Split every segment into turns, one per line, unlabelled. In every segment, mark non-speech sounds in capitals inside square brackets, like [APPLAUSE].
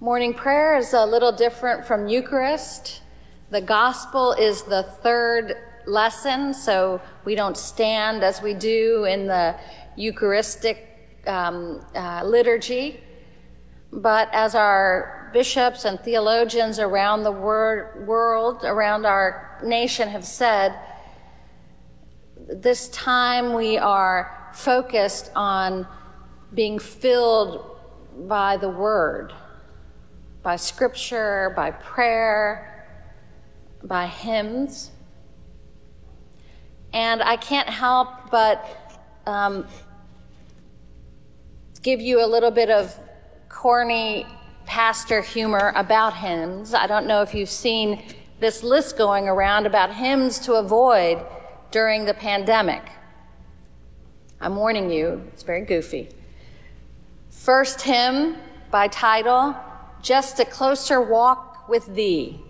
Morning prayer is a little different from Eucharist. The gospel is the third lesson, so we don't stand as we do in the Eucharistic um, uh, liturgy. But as our bishops and theologians around the wor- world, around our nation have said, this time we are focused on being filled by the Word, by Scripture, by prayer, by hymns. And I can't help but um, give you a little bit of corny pastor humor about hymns. I don't know if you've seen this list going around about hymns to avoid during the pandemic. I'm warning you, it's very goofy. First hymn by title, Just a Closer Walk with Thee.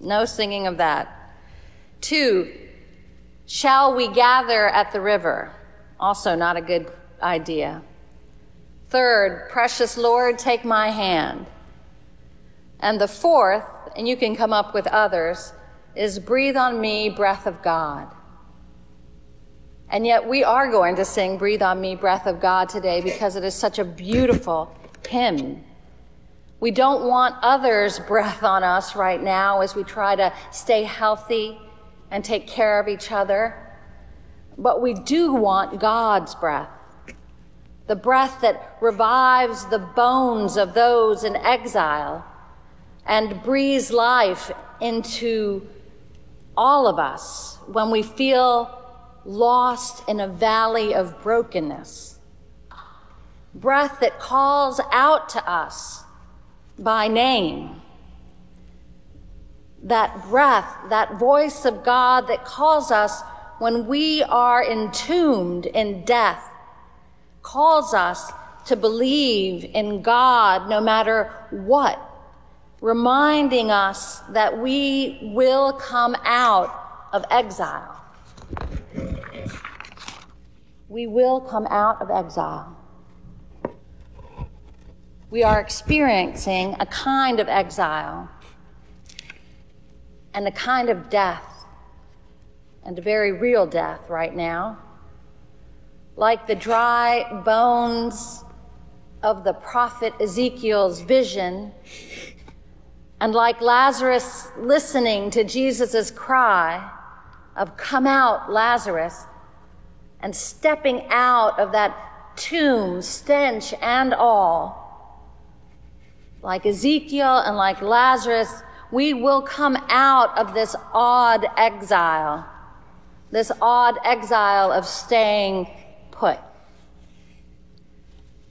No singing of that. Two, Shall We Gather at the River? Also not a good idea. Third, Precious Lord, Take My Hand. And the fourth, and you can come up with others, is Breathe on Me, Breath of God. And yet we are going to sing Breathe on Me, Breath of God today because it is such a beautiful hymn. We don't want others' [LAUGHS] breath on us right now as we try to stay healthy and take care of each other. But we do want God's breath. The breath that revives the bones of those in exile and breathes life into all of us when we feel lost in a valley of brokenness. Breath that calls out to us by name. That breath, that voice of God that calls us when we are entombed in death, calls us to believe in God no matter what, reminding us that we will come out of exile we will come out of exile. We are experiencing a kind of exile and a kind of death, and a very real death right now. Like the dry bones of the prophet Ezekiel's vision, and like Lazarus listening to Jesus' cry of, Come out, Lazarus and stepping out of that tomb, stench and all. Like Ezekiel and like Lazarus, we will come out of this odd exile, this odd exile of staying put.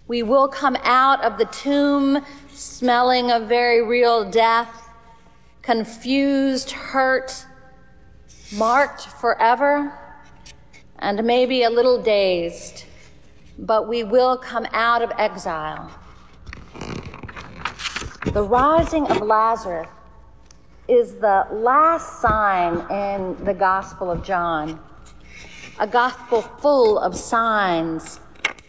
We will come out of the tomb smelling of very real death, confused, hurt, marked forever and maybe a little dazed, but we will come out of exile. The rising of Lazarus is the last sign in the Gospel of John, a gospel full of signs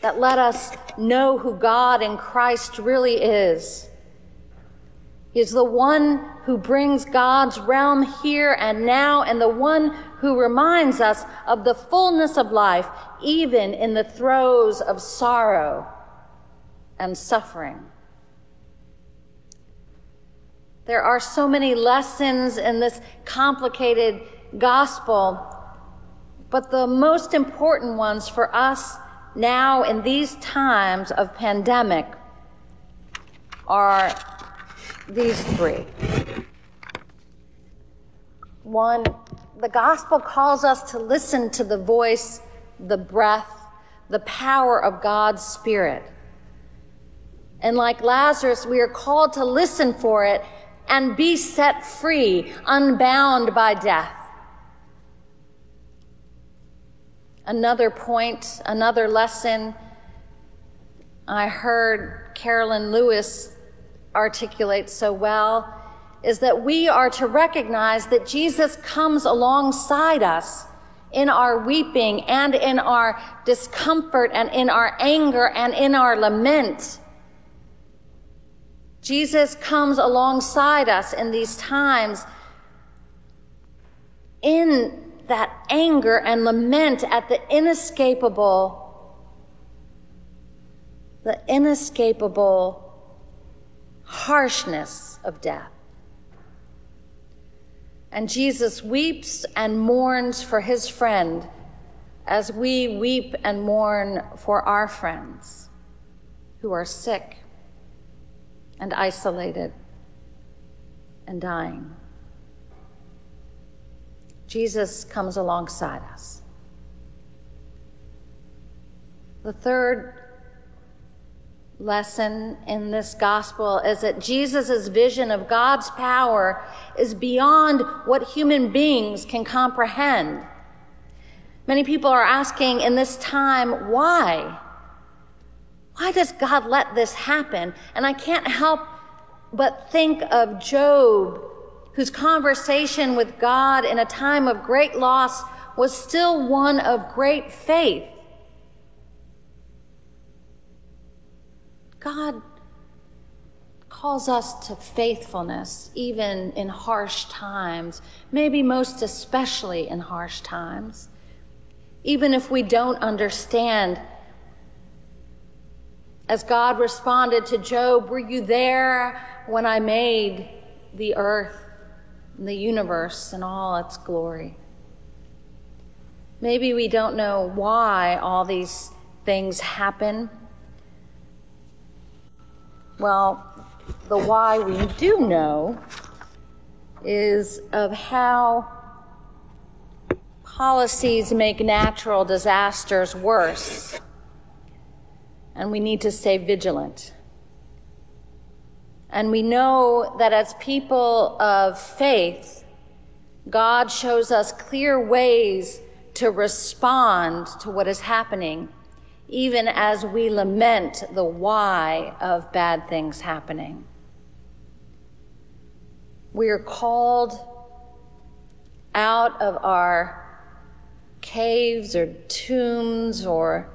that let us know who God in Christ really is. He is the one who brings God's realm here and now, and the one who reminds us of the fullness of life, even in the throes of sorrow and suffering. There are so many lessons in this complicated gospel, but the most important ones for us now in these times of pandemic are these three. One, the gospel calls us to listen to the voice, the breath, the power of God's Spirit. And like Lazarus, we are called to listen for it and be set free, unbound by death. Another point, another lesson I heard Carolyn Lewis articulate so well is that we are to recognize that Jesus comes alongside us in our weeping and in our discomfort and in our anger and in our lament. Jesus comes alongside us in these times in that anger and lament at the inescapable the inescapable harshness of death. And Jesus weeps and mourns for his friend as we weep and mourn for our friends who are sick and isolated and dying. Jesus comes alongside us. The third lesson in this gospel is that Jesus' vision of God's power is beyond what human beings can comprehend. Many people are asking in this time, why? Why does God let this happen? And I can't help but think of Job, whose conversation with God in a time of great loss was still one of great faith. God calls us to faithfulness even in harsh times, maybe most especially in harsh times. Even if we don't understand, as God responded to Job, Were you there when I made the earth and the universe and all its glory? Maybe we don't know why all these things happen. Well, the why we do know is of how policies make natural disasters worse, and we need to stay vigilant. And we know that as people of faith, God shows us clear ways to respond to what is happening even as we lament the why of bad things happening. We are called out of our caves or tombs or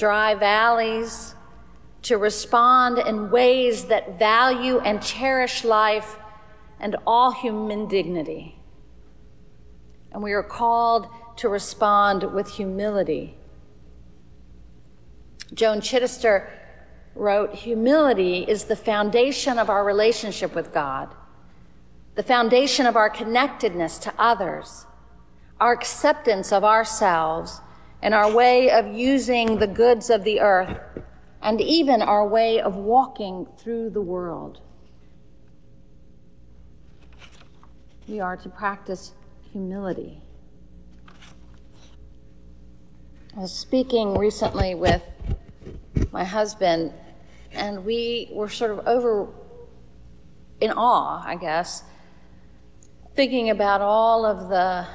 dry valleys to respond in ways that value and cherish life and all human dignity. And we are called to respond with humility Joan Chittister wrote Humility is the foundation of our relationship with God, the foundation of our connectedness to others, our acceptance of ourselves, and our way of using the goods of the earth, and even our way of walking through the world. We are to practice humility. I was speaking recently with my husband, and we were sort of over in awe, I guess, thinking about all of the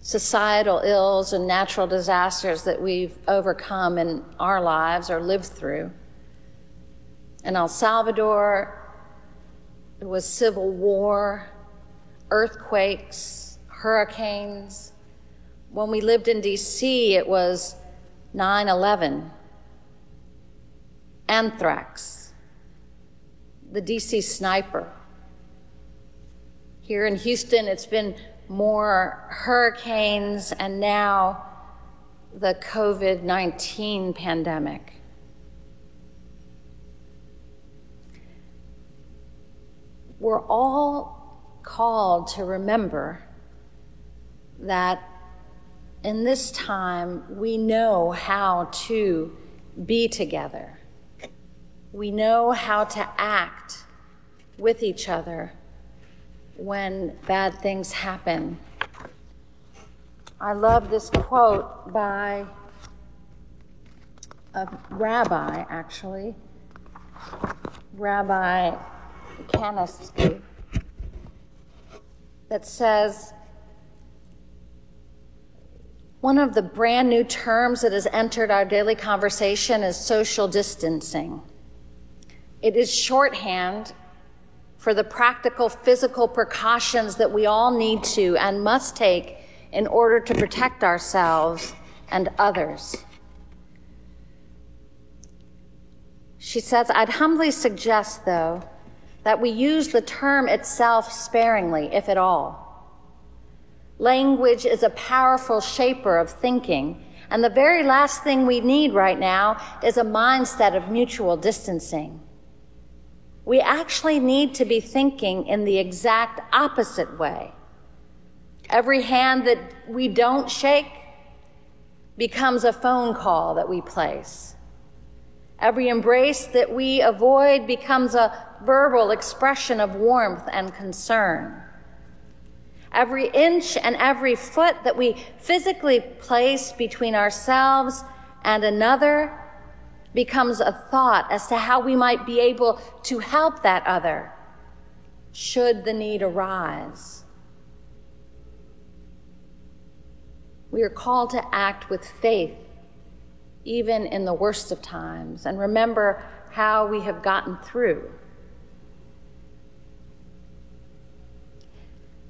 societal ills and natural disasters that we've overcome in our lives or lived through. In El Salvador, it was civil war, earthquakes, hurricanes. When we lived in DC, it was 9 11 anthrax, the DC sniper. Here in Houston, it's been more hurricanes and now the COVID 19 pandemic. We're all called to remember that in this time we know how to be together we know how to act with each other when bad things happen. I love this quote by a rabbi, actually, Rabbi Kanefsky, that says, one of the brand new terms that has entered our daily conversation is social distancing. It is shorthand for the practical physical precautions that we all need to and must take in order to protect ourselves and others. She says, I'd humbly suggest, though, that we use the term itself sparingly, if at all. Language is a powerful shaper of thinking, and the very last thing we need right now is a mindset of mutual distancing. We actually need to be thinking in the exact opposite way. Every hand that we don't shake becomes a phone call that we place. Every embrace that we avoid becomes a verbal expression of warmth and concern. Every inch and every foot that we physically place between ourselves and another becomes a thought as to how we might be able to help that other should the need arise. We are called to act with faith, even in the worst of times, and remember how we have gotten through.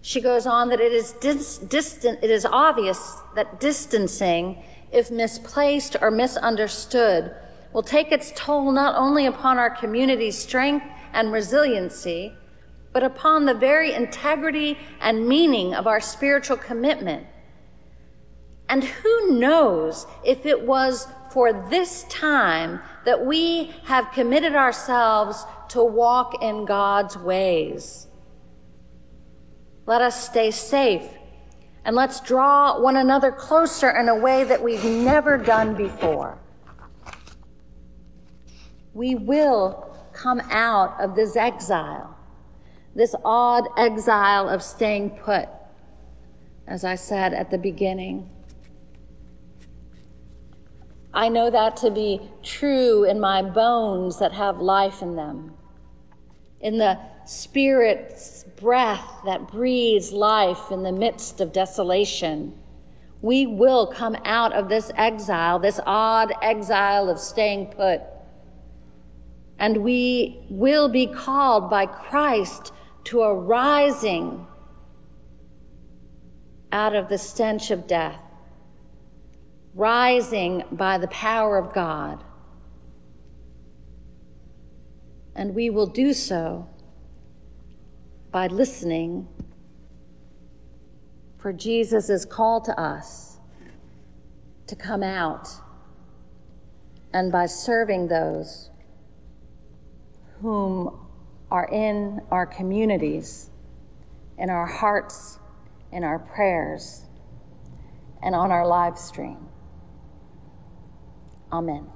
She goes on that it is dis- distant, it is obvious that distancing, if misplaced or misunderstood, will take its toll not only upon our community's strength and resiliency, but upon the very integrity and meaning of our spiritual commitment. And who knows if it was for this time that we have committed ourselves to walk in God's ways. Let us stay safe and let's draw one another closer in a way that we've never done before. We will come out of this exile, this odd exile of staying put, as I said at the beginning. I know that to be true in my bones that have life in them, in the Spirit's breath that breathes life in the midst of desolation. We will come out of this exile, this odd exile of staying put and we will be called by Christ to a rising out of the stench of death, rising by the power of God. And we will do so by listening, for Jesus is called to us to come out, and by serving those whom are in our communities, in our hearts, in our prayers, and on our live stream. Amen.